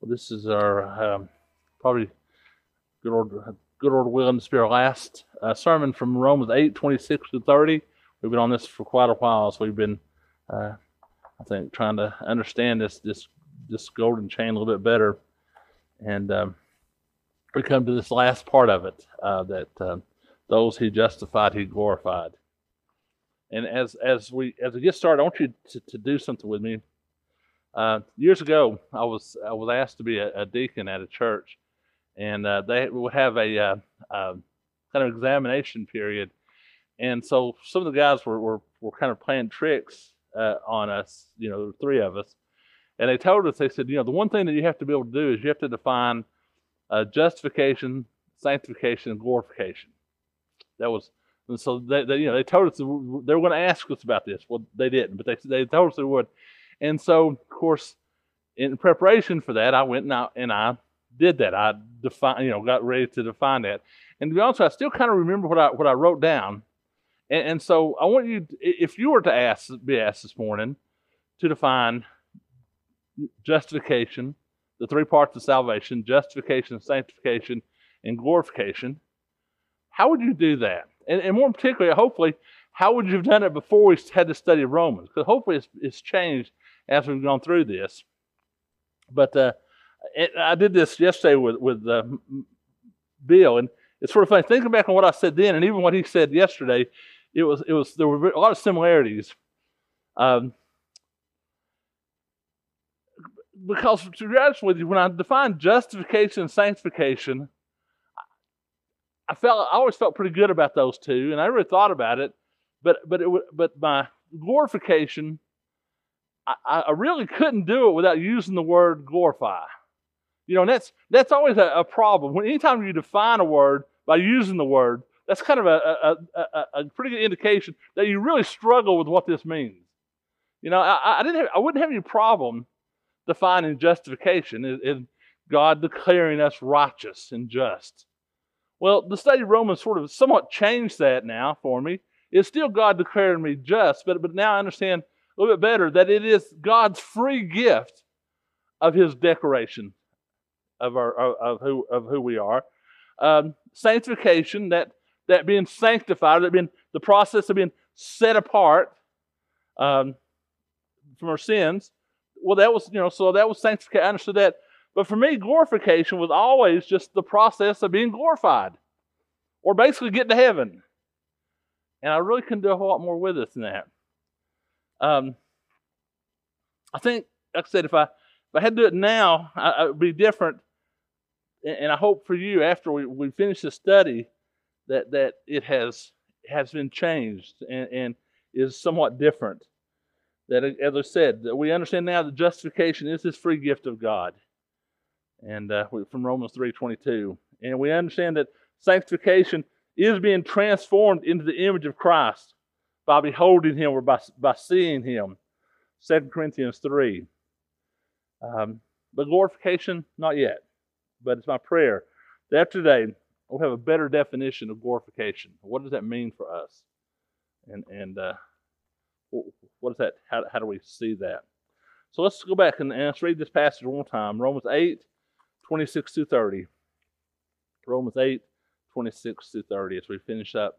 Well, this is our um, probably good old good old to be last uh, sermon from Romans 8, 26 to 30. We've been on this for quite a while, so we've been, uh, I think, trying to understand this this this golden chain a little bit better, and um, we come to this last part of it uh, that uh, those he justified, he glorified. And as as we as we get started, I want you to, to do something with me. Uh, years ago, I was I was asked to be a, a deacon at a church, and uh, they would have a uh, kind of examination period, and so some of the guys were were, were kind of playing tricks uh, on us, you know, three of us, and they told us they said, you know, the one thing that you have to be able to do is you have to define uh, justification, sanctification, and glorification. That was and so they, they, you know, they told us they were going to ask us about this. Well, they didn't, but they, they told us they would. And so, of course, in preparation for that, I went and I, and I did that. I defined, you know, got ready to define that. And to be honest, I still kind of remember what I what I wrote down. And, and so I want you, to, if you were to ask, be asked this morning, to define justification, the three parts of salvation: justification, sanctification, and glorification. How would you do that? And, and more particularly, hopefully, how would you have done it before we had to study of Romans? Because hopefully it's, it's, changed as we've gone through this. But uh, it, I did this yesterday with, with uh, Bill, and it's sort of funny. Thinking back on what I said then, and even what he said yesterday, it was it was there were a lot of similarities. Um, because to be honest with you, when I defined justification and sanctification, I felt I always felt pretty good about those two, and I never thought about it. But but it but my glorification, I, I really couldn't do it without using the word glorify. You know, and that's that's always a, a problem. When anytime you define a word by using the word, that's kind of a, a, a, a pretty good indication that you really struggle with what this means. You know, I, I didn't have, I wouldn't have any problem defining justification as God declaring us righteous and just. Well, the study of Romans sort of somewhat changed that now for me. It's still God declaring me just, but, but now I understand a little bit better that it is God's free gift of His declaration of, our, of, of who, of who we are. Um, sanctification, that, that being sanctified, that being the process of being set apart um, from our sins. Well, that was, you know, so that was sanctification. I understood that. But for me, glorification was always just the process of being glorified or basically getting to heaven. And I really couldn't do a whole lot more with it than that. Um, I think, like I said, if I if I had to do it now, I, it would be different. And I hope for you, after we, we finish the study, that that it has has been changed and, and is somewhat different. That, as I said, that we understand now that justification is this free gift of God and uh, from Romans 3:22. And we understand that sanctification is being transformed into the image of Christ by beholding Him or by, by seeing Him. 2 Corinthians 3. Um, but glorification, not yet. But it's my prayer that after today we'll have a better definition of glorification. What does that mean for us? And and uh, what is that? How, how do we see that? So let's go back and, and let's read this passage one more time. Romans 8, 26 through 30. Romans 8, 26 through 30 as we finish up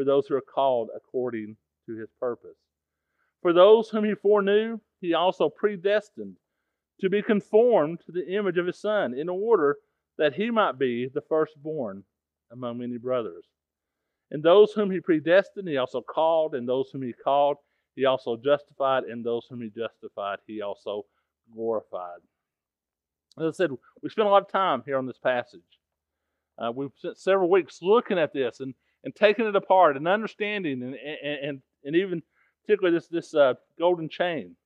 for those who are called according to his purpose. For those whom he foreknew, he also predestined to be conformed to the image of his son, in order that he might be the firstborn among many brothers. And those whom he predestined, he also called, and those whom he called, he also justified, and those whom he justified, he also glorified. As I said, we spent a lot of time here on this passage. Uh, we've spent several weeks looking at this and, and taking it apart and understanding and, and, and, and even particularly this, this uh, golden chain.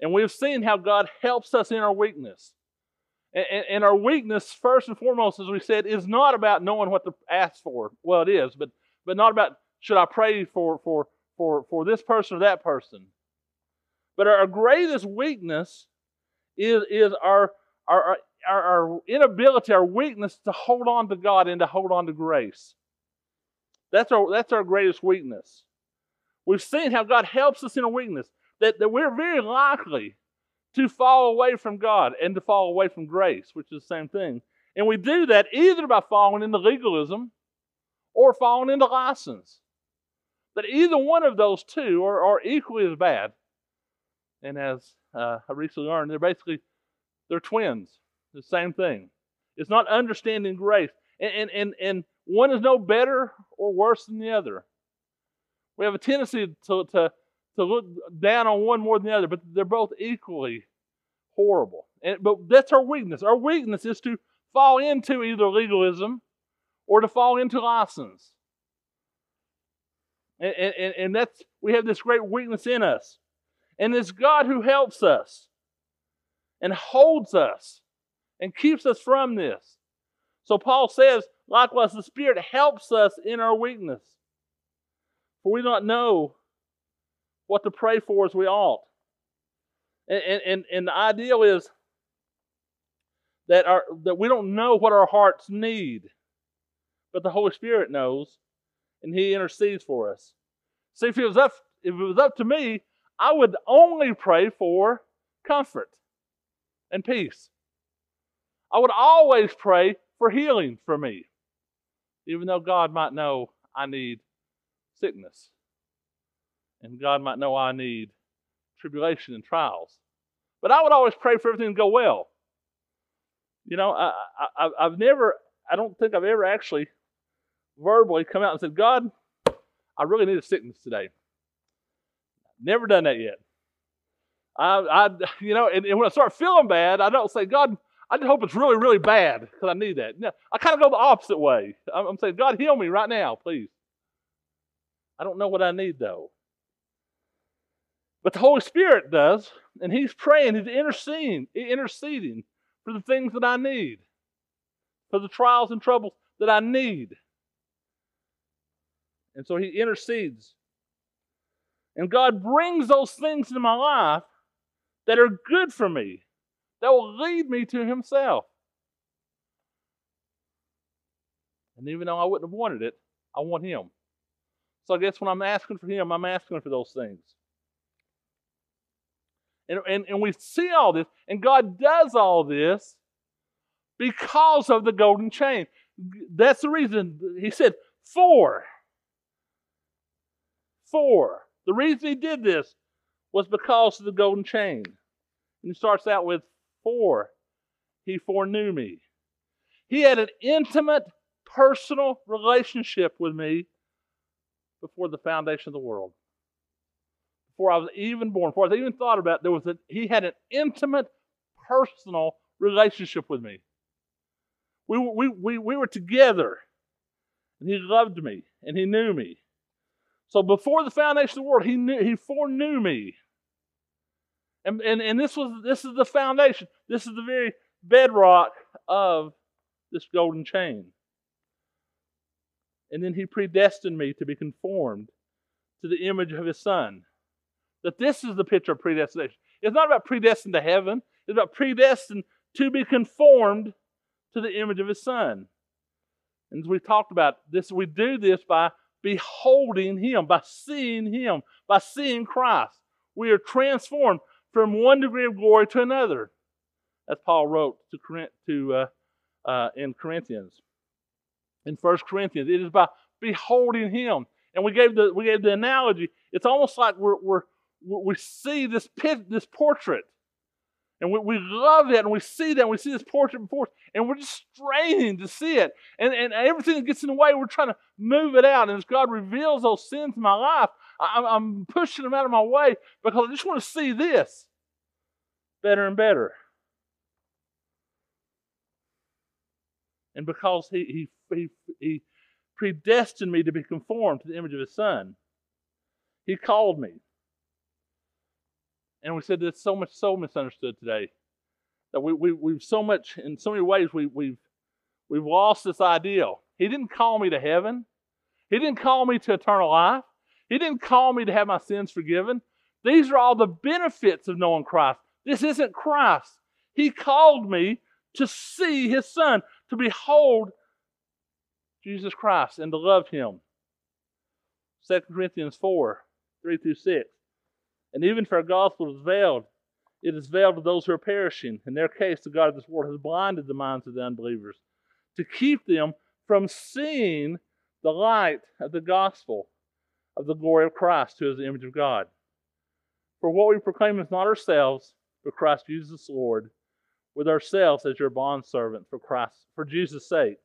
And we've seen how God helps us in our weakness. And, and, our weakness, first and foremost, as we said, is not about knowing what to ask for. Well, it is, but but not about should I pray for for for for this person or that person. But our, greatest weakness is is our our, our our inability, our weakness to hold on to God and to hold on to grace. That's our that's our greatest weakness. We've seen how God helps us in a weakness. That, that we're very likely to fall away from God and to fall away from grace, which is the same thing. And we do that either by falling into legalism or falling into license. But either one of those two are, are equally as bad. And as uh, I recently learned, they're basically they're twins. The same thing. It's not understanding grace. And, and, and, and one is no better or worse than the other. We have a tendency to, to, to look down on one more than the other, but they're both equally horrible. And, but that's our weakness. Our weakness is to fall into either legalism or to fall into license. And, and, and that's we have this great weakness in us. And it's God who helps us and holds us and keeps us from this. So Paul says, likewise, the Spirit helps us in our weakness. For we don't know what to pray for as we ought. And, and, and the ideal is that, our, that we don't know what our hearts need, but the Holy Spirit knows, and He intercedes for us. See, if it was up, if it was up to me, I would only pray for comfort and peace. I would always pray for healing for me, even though God might know I need sickness. And God might know I need tribulation and trials. But I would always pray for everything to go well. You know, I, I, I've never, I don't think I've ever actually verbally come out and said, God, I really need a sickness today. Never done that yet. I, I you know, and, and, when I start feeling bad, I don't say, God, I just hope it's really, really bad because I need that. I kind of go the opposite way. I'm, I'm saying, God, heal me right now, please. I don't know what I need though. But the Holy Spirit does, and He's praying, He's interceding, interceding for the things that I need, for the trials and troubles that I need. And so He intercedes. And God brings those things into my life that are good for me, that will lead me to Himself. And even though I wouldn't have wanted it, I want Him. So I guess when I'm asking for Him, I'm asking for those things. And, and, and we see all this, and God does all this because of the golden chain. That's the reason He said, For. For. The reason He did this was because of the golden chain. And He starts out with, For. He foreknew me. He had an intimate, personal relationship with me before the foundation of the world. Before I was even born, before I was even thought about, it, there was a, he had an intimate, personal relationship with me. We, we, we, we were together, and he loved me, and he knew me. So before the foundation of the world, he knew he foreknew me. And, and, and this was this is the foundation. This is the very bedrock of this golden chain and then he predestined me to be conformed to the image of his son. That this is the picture of predestination. It's not about predestined to heaven, it's about predestined to be conformed to the image of his son. And as we talked about this, we do this by beholding him, by seeing him, by seeing Christ. We are transformed from one degree of glory to another, as Paul wrote to, to uh, uh, in Corinthians in First Corinthians. It is by beholding Him. And we gave the we gave the analogy. It's almost like we're, we're we see this pit, this portrait, and we, we love it, and we see that, and we see this portrait before and we're just straining to see it, and and everything that gets in the way, we're trying to move it out. And as God reveals those sins in my life, I, I'm pushing them out of my way because I just want to see this better and better. And because he, he, he, he predestined me to be conformed to the image of his son, he called me. And we said that's so much so misunderstood today. That we, we, we've so much, in so many ways, we, we've, we've lost this ideal. He didn't call me to heaven. He didn't call me to eternal life. He didn't call me to have my sins forgiven. These are all the benefits of knowing Christ. This isn't Christ. He called me to see his son, to behold Jesus Christ and to love him. 2 Corinthians 4 3 through 6. And even if our gospel is veiled, it is veiled to those who are perishing. In their case, the God of this world has blinded the minds of the unbelievers to keep them from seeing the light of the gospel of the glory of Christ, who is the image of God. For what we proclaim is not ourselves, but Christ Jesus Lord, with ourselves as your bondservants for Christ, for Jesus' sake.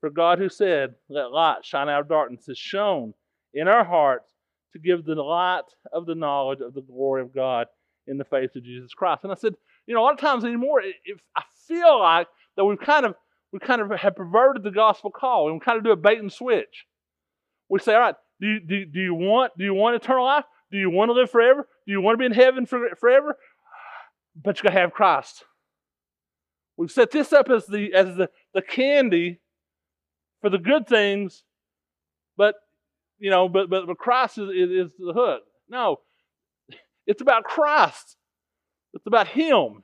For God, who said, Let light shine out of darkness, has shone in our hearts to give the light of the knowledge of the glory of God in the face of Jesus Christ. And I said, you know, a lot of times anymore, if I feel like that we've kind of we kind of have perverted the gospel call and we kind of do a bait and switch. We say, all right, do you, do, do you want do you want eternal life? Do you want to live forever? Do you want to be in heaven for, forever? But you gotta have Christ. We've set this up as the as the, the candy for the good things, but you know, but but, but Christ is, is, is the hook. No, it's about Christ. It's about Him.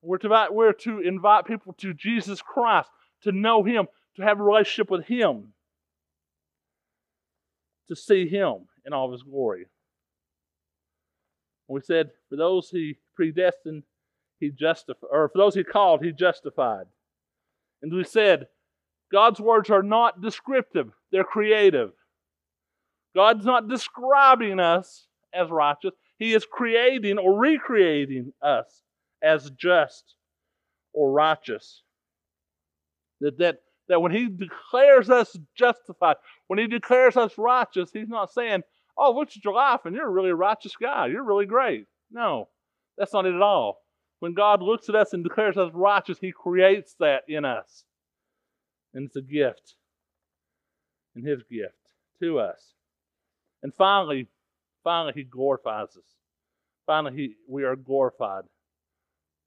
We're to, invite, we're to invite people to Jesus Christ, to know Him, to have a relationship with Him, to see Him in all of His glory. We said, for those He predestined, He justified, or for those He called, He justified. And we said, God's words are not descriptive, they're creative. God's not describing us as righteous, He is creating or recreating us as just or righteous. That, that, that when He declares us justified, when He declares us righteous, He's not saying, Oh, look at your life and you're a really righteous guy. You're really great. No, that's not it at all. When God looks at us and declares us righteous, He creates that in us. And it's a gift. And His gift to us. And finally, finally, He glorifies us. Finally, he, we are glorified.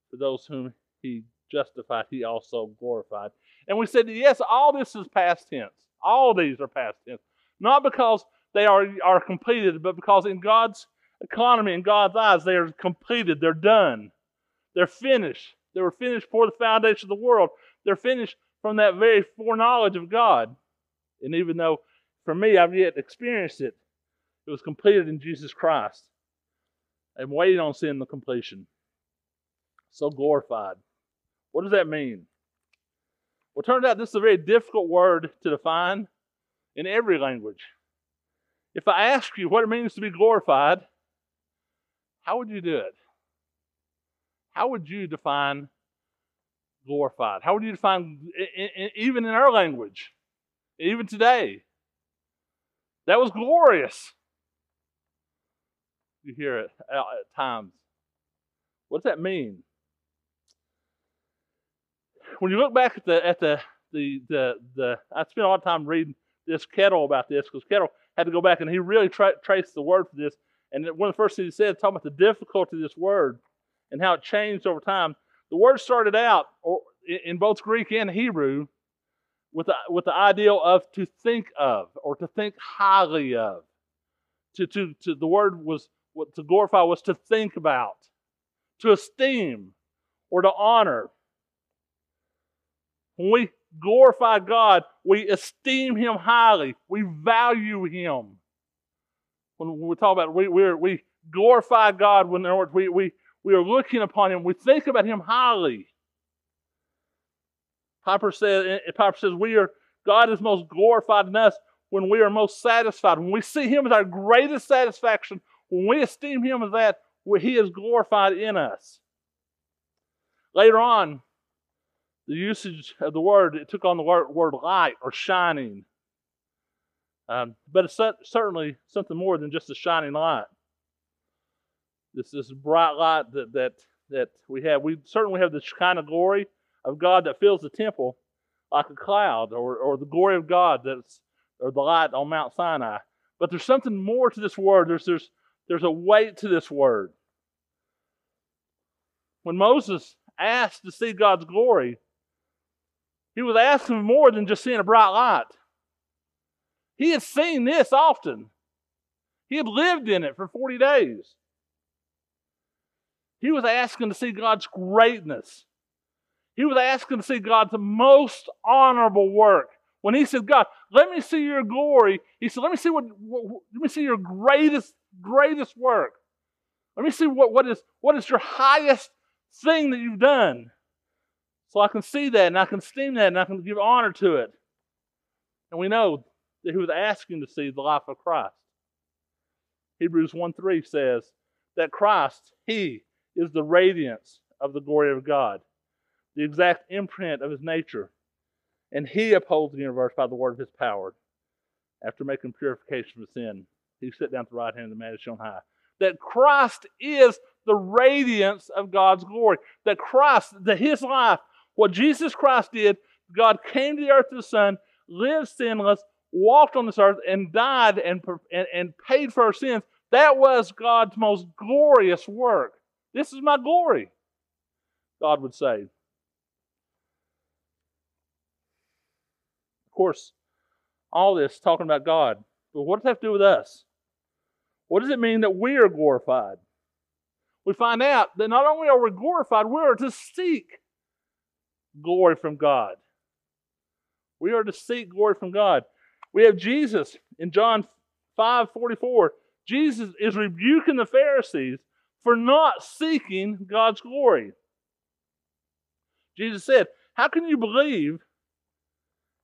For those whom He justified, He also glorified. And we said, yes, all this is past tense. All these are past tense. Not because they are, are completed, but because in God's economy, in God's eyes, they are completed. They're done. They're finished. They were finished before the foundation of the world. They're finished from that very foreknowledge of God. And even though for me I've yet experienced it, it was completed in Jesus Christ. I'm waiting on seeing the completion. So glorified. What does that mean? Well, it turns out this is a very difficult word to define in every language. If I ask you what it means to be glorified, how would you do it? How would you define glorified? How would you define, even in our language, even today? That was glorious. You hear it at times. What does that mean? When you look back at the at the the the, the I spent a lot of time reading this Kittel about this because Kittel had to go back and he really tra- traced the word for this. And one of the first things he said, talking about the difficulty of this word and how it changed over time. The word started out or, in both Greek and Hebrew with the, with the ideal of to think of or to think highly of. To, to, to the word was what to glorify was to think about, to esteem, or to honor. When we glorify God, we esteem Him highly, we value Him. When we talk about we we we glorify God when we we we are looking upon Him, we think about Him highly. Piper says, eh, eh, Piper says, we are, God is most glorified in us when we are most satisfied. When we see Him as our greatest satisfaction, when we esteem Him as that, He is glorified in us. Later on, the usage of the word, it took on the word, light or shining. Um, but it's certainly something more than just a shining light this this bright light that that that we have. We certainly have this kind of glory of God that fills the temple like a cloud, or or the glory of God that's or the light on Mount Sinai. But there's something more to this word. There's there's there's a weight to this word. when Moses asked to see God's glory, he was asking more than just seeing a bright light. He had seen this often. He had lived in it for 40 days. He was asking to see God's greatness. He was asking to see God's most honorable work. When he said, God, let me see your glory, he said, let me see what, what let me see your greatest, greatest work. Let me see what, what, is, what is your highest thing that you've done. So I can see that and I can esteem that and I can give honor to it. And we know that he was asking to see the life of Christ. Hebrews 1 3 says that Christ, he is the radiance of the glory of God, the exact imprint of his nature. And he upholds the universe by the word of his power. After making purification of sin, he sat down at the right hand of the majesty on high. That Christ is the radiance of God's glory. That Christ, that his life, what Jesus Christ did, God came to the earth as the Son, lived sinless, walked on this earth, and died and, and, and paid for our sins. That was God's most glorious work. This is my glory, God would say. Of course, all this talking about God, but what does that have to do with us? What does it mean that we are glorified? We find out that not only are we glorified, we are to seek glory from God. We are to seek glory from God. We have Jesus in John 5 44. Jesus is rebuking the Pharisees for not seeking God's glory. Jesus said, How can you believe?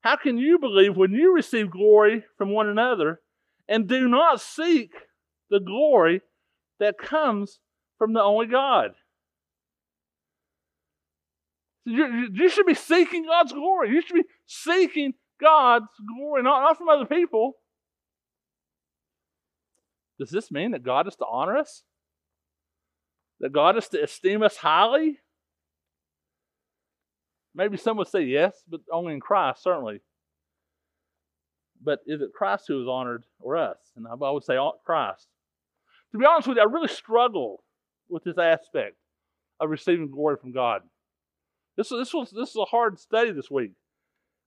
How can you believe when you receive glory from one another and do not seek the glory that comes from the only God? You, should be seeking God's glory. You should be seeking God's glory, not, not from other people. Does this mean that God is to honor us? That God is to esteem us highly? Maybe some would say yes, but only in Christ, certainly. But is it Christ who is honored or us? And I would say Christ. To be honest with you, I really struggle with this aspect of receiving glory from God. This, this, was, this is a hard study this week.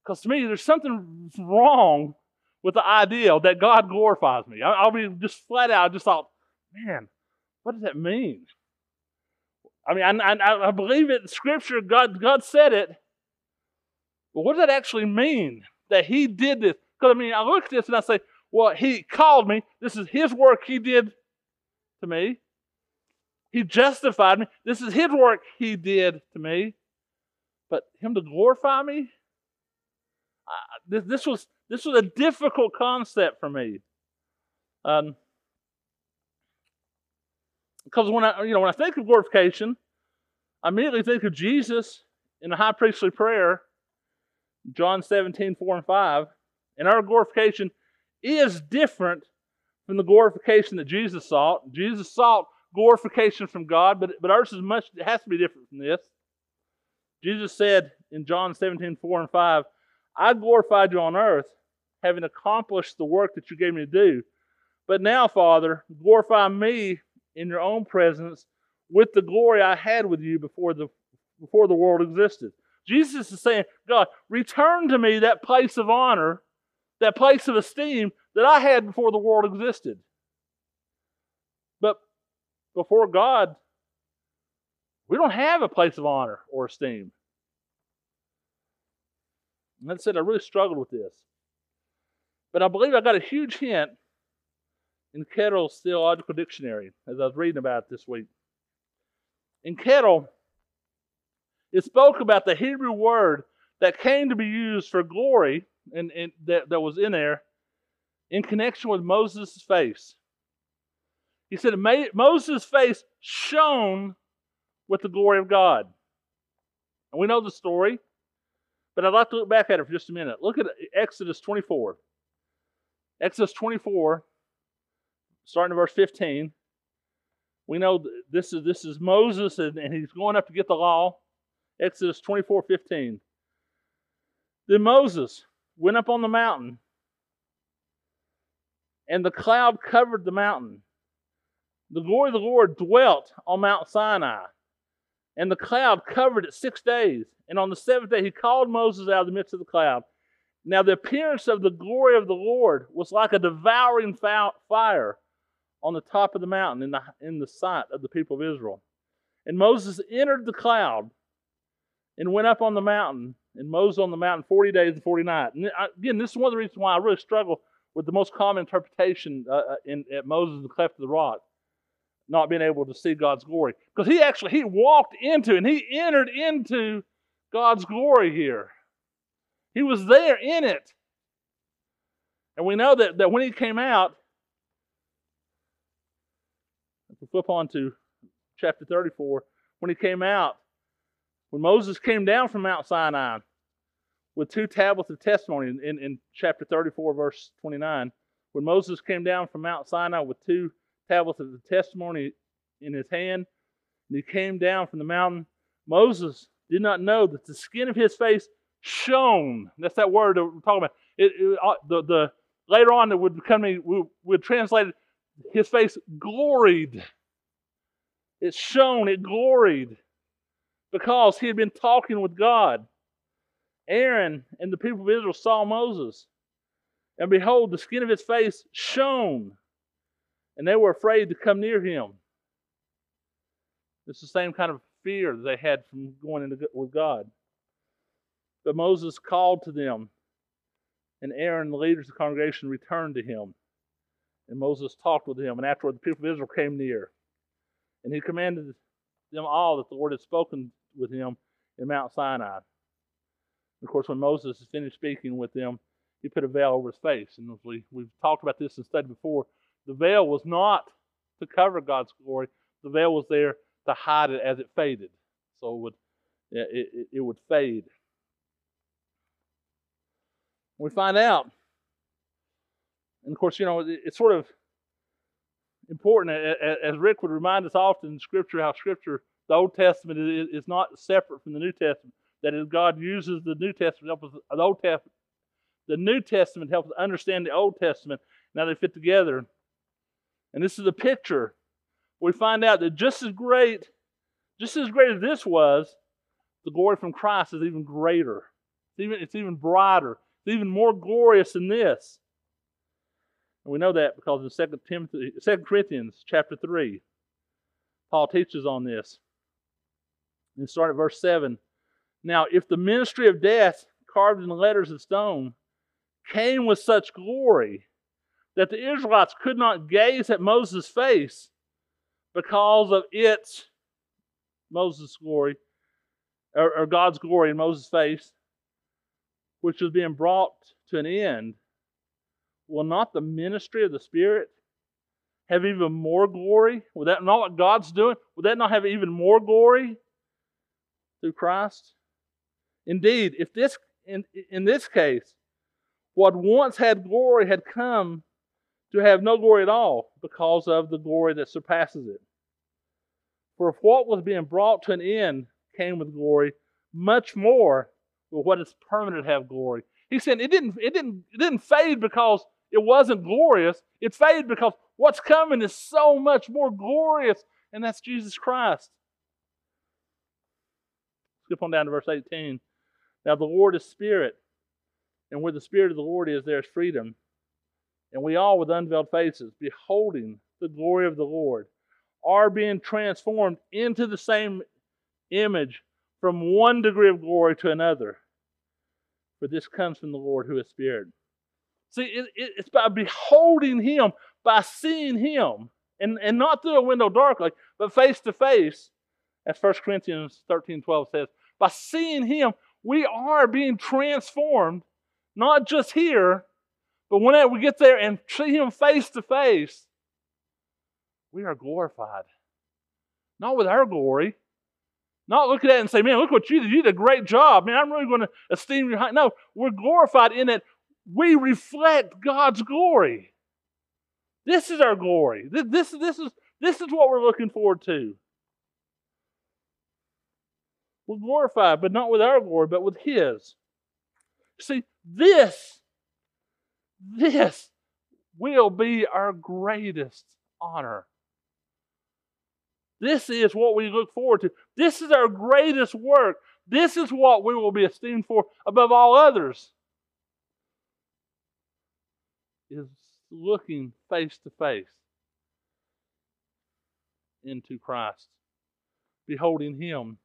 Because to me, there's something wrong with the idea that God glorifies me. I, will be just flat out, I just thought, man, what does that mean? I mean, I, I, I believe it in Scripture, God, God said it. But what does that actually mean that He did this? Because, I mean, I look at this and I say, well, He called me. This is His work He did to me. He justified me. This is His work He did to me. But Him to glorify me? Uh, this, this, was, this was a difficult concept for me. Um, because when I, you know, when I think of glorification, I immediately think of Jesus in the high priestly prayer, John 17, 4 and 5. And our glorification is different from the glorification that Jesus sought. Jesus sought glorification from God, but, but ours is much, it has to be different from this. Jesus said in John 17, 4 and 5, I glorified you on earth, having accomplished the work that you gave me to do. But now, Father, glorify me in your own presence with the glory I had with you before the, before the world existed. Jesus is saying, God, return to me that place of honor, that place of esteem that I had before the world existed. But before God, we don't have a place of honor or esteem. And that said, I really struggled with this. But I believe I got a huge hint in Kittel's Theological Dictionary as I was reading about it this week. In Kettle, it spoke about the Hebrew word that came to be used for glory and, and that, that was in there in connection with Moses' face. He said Moses' face shone with the glory of God. And we know the story, but I'd like to look back at it for just a minute. Look at Exodus 24. Exodus 24, starting in verse 15, we know this is this is Moses and, and he's going up to get the law. Exodus 24, 15. Then Moses went up on the mountain, and the cloud covered the mountain. The glory of the Lord dwelt on Mount Sinai, And the cloud covered it six days. And on the seventh day, he called Moses out of the midst of the cloud. Now, the appearance of the glory of the Lord was like a devouring fire on the top of the mountain in the, in the sight of the people of Israel. And Moses entered the cloud and went up on the mountain, and Moses on the mountain 40 days and 40 nights. And again, this is one of the reasons why I really struggle with the most common interpretation uh, uh in, at Moses the cleft of the rock, not being able to see God's glory. Because he actually, he walked into and he entered into God's glory here. He was there in it. And we know that, that when he came out, if we flip on to chapter 34, when he came out, when Moses came down from Mount Sinai with two tablets of testimony in, in, chapter 34, verse 29, when Moses came down from Mount Sinai with two tablets of the testimony in his hand, and he came down from the mountain, Moses did not know that the skin of his face shone. That's that word that we're talking about. It, it, uh, the, the, later on, it would become, we would translate his face gloried. It shone, it gloried because he had been talking with God. Aaron and the people of Israel saw Moses, and behold, the skin of his face shone, and they were afraid to come near him. It's the same kind of fear they had from going into with God. But Moses called to them, and Aaron, the leaders of the congregation, returned to him. And Moses talked with him, and afterward the people of Israel came near. And he commanded them all that the Lord had spoken with him in Mount Sinai. Of course, when Moses finished speaking with them, he put a veil over his face. And we, we've talked about this and studied before. The veil was not to cover God's glory, the veil was there to hide it as it faded. So it would, it, it, it would fade. We find out, and of course, you know, it's sort of important, as Rick would remind us often in Scripture, how Scripture, the Old Testament, is not separate from the New Testament. That is, God uses the New Testament, help us, the Old Testament, the New Testament helps us understand the Old Testament. Now they fit together. And this is a picture we find out that just as great, just as great as this was, the glory from Christ is even greater. It's even, it's even brighter. It's even more glorious than this. And we know that because in 2 Timothy, 2 Corinthians chapter 3, Paul teaches on this. And start at verse 7. Now, if the ministry of death, carved in letters of stone, came with such glory that the Israelites could not gaze at Moses' face, because of its Moses' glory, or, or God's glory in Moses' face, which was being brought to an end, will not the ministry of the Spirit have even more glory? Would that not what God's doing? Would that not have even more glory through Christ? Indeed, if this in, in this case, what once had glory had come to have no glory at all because of the glory that surpasses it. For if what was being brought to an end came with glory, much more will what is permanent have glory. He said it didn't, it didn't, it didn't fade because it wasn't glorious. It faded because what's coming is so much more glorious, and that's Jesus Christ. Skip on down to verse 18. Now the Lord is Spirit, and where the Spirit of the Lord is, there is freedom. And we all, with unveiled faces, beholding the glory of the Lord, are being transformed into the same image from one degree of glory to another. For this comes from the Lord who is Spirit. See, it, it, it's by beholding Him, by seeing Him, and, and not through a window darkly, but face to face, as 1 Corinthians 13 12 says. By seeing Him, we are being transformed, not just here, but when we get there and see Him face to face, we are glorified. Not with our glory. Not look at it and say, man, look what you did. You did a great job. Man, I'm really going to esteem your you. No, we're glorified in that we reflect God's glory. This is our glory. This, this, this, is, this is what we're looking forward to. We're glorified, but not with our glory, but with His. See, this, this will be our greatest honor. This is what we look forward to. This is our greatest work. This is what we will be esteemed for above all others. Is looking face to face into Christ, beholding Him.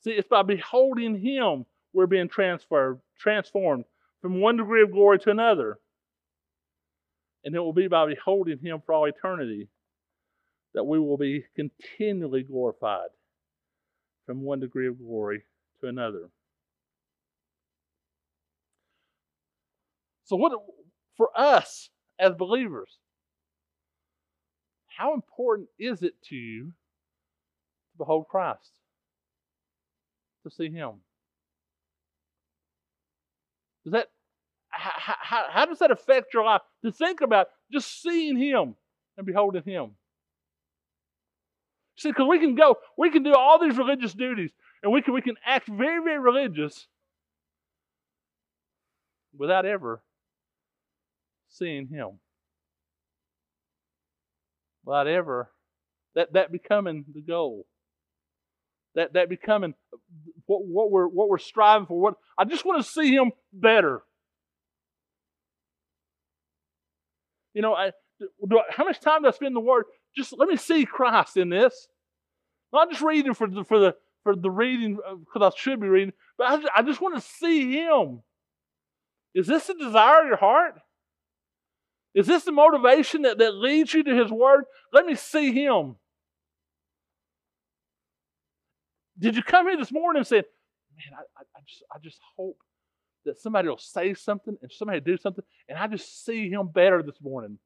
See, it's by beholding Him we're being transferred, transformed from one degree of glory to another. And it will be by beholding Him for all eternity that we will be continually glorified from one degree of glory to another. So, what for us as believers, how important is it to you to behold Christ, to see Him? Does that how, how, how does that affect your life? To think about just seeing Him and beholding Him. See, because we can go, we can do all these religious duties, and we can we can act very, very religious without ever seeing Him. Without ever that that becoming the goal. That that becoming what, what we're what we're striving for. What I just want to see Him better. You know, I, do, how much time do I spend in the Word? Just let me see Christ in this. Not just reading for the, for the, for the reading, uh, because I should be reading, but I just, I just want to see Him. Is this the desire of your heart? Is this the motivation that, that leads you to His Word? Let me see Him. Did you come here this morning and say, Man, I, I, just, I just hope that somebody will say something and somebody do something, and I just see Him better this morning?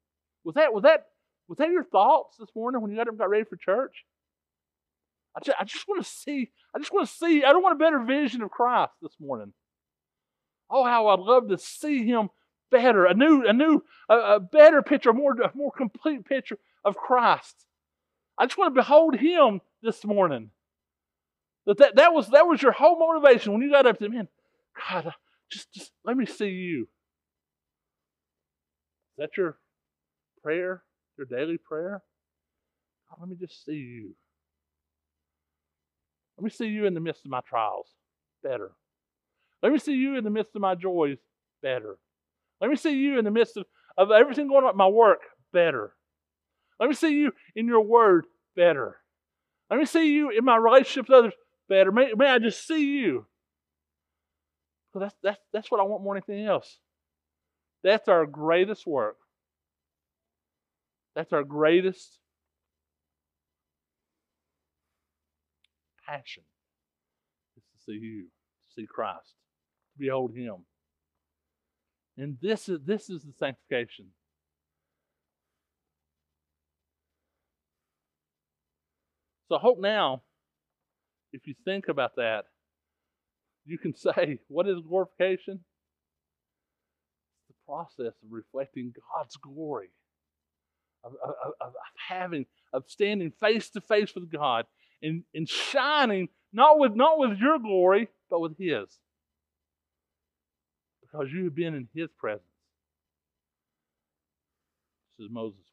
Was that, was that, was that your thoughts this morning when you got got ready for church? I just, I just want to see, I just want to see, I don't want a better vision of Christ this morning. Oh, how I'd love to see him better, a new, a new, a, a better picture, a more, a more complete picture of Christ. I just want to behold him this morning. That, that, that, was, that was your whole motivation when you got up to, man, God, uh, just, just let me see you. Is that your prayer, your daily prayer? God, let me just see you. Let me see you in the midst of my trials better. Let me see you in the midst of my joys better. Let me see you in the midst of, of everything going on at my work better. Let me see you in your word better. Let me see you in my relationship with others better. May, may I just see you? So that's, that's, that's what I want more than anything else. That's our greatest work. That's our greatest passion is to see you, to see Christ, to behold Him. And this is this is the sanctification. So I hope now, if you think about that, you can say, what is glorification? It's the process of reflecting God's glory, of, of, of having, of standing face to face with God and, and shining not with not with your glory, but with his. Because you have been in his presence. This is Moses